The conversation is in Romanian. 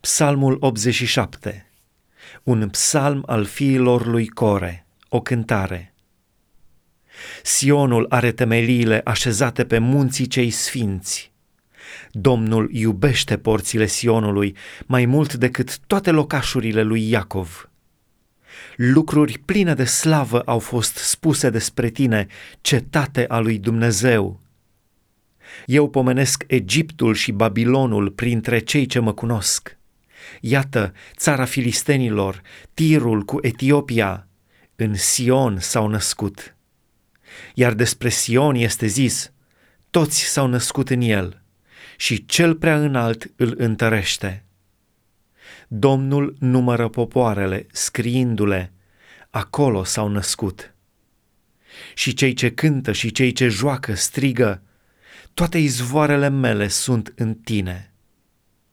Psalmul 87 Un psalm al fiilor lui Core, o cântare. Sionul are temeliile așezate pe munții cei sfinți. Domnul iubește porțile Sionului mai mult decât toate locașurile lui Iacov. Lucruri pline de slavă au fost spuse despre tine, cetate a lui Dumnezeu. Eu pomenesc Egiptul și Babilonul printre cei ce mă cunosc. Iată, țara filistenilor, Tirul cu Etiopia, în Sion s-au născut. Iar despre Sion este zis, toți s-au născut în el și cel prea înalt îl întărește. Domnul numără popoarele, scriindu-le, acolo s-au născut. Și cei ce cântă și cei ce joacă strigă, toate izvoarele mele sunt în tine.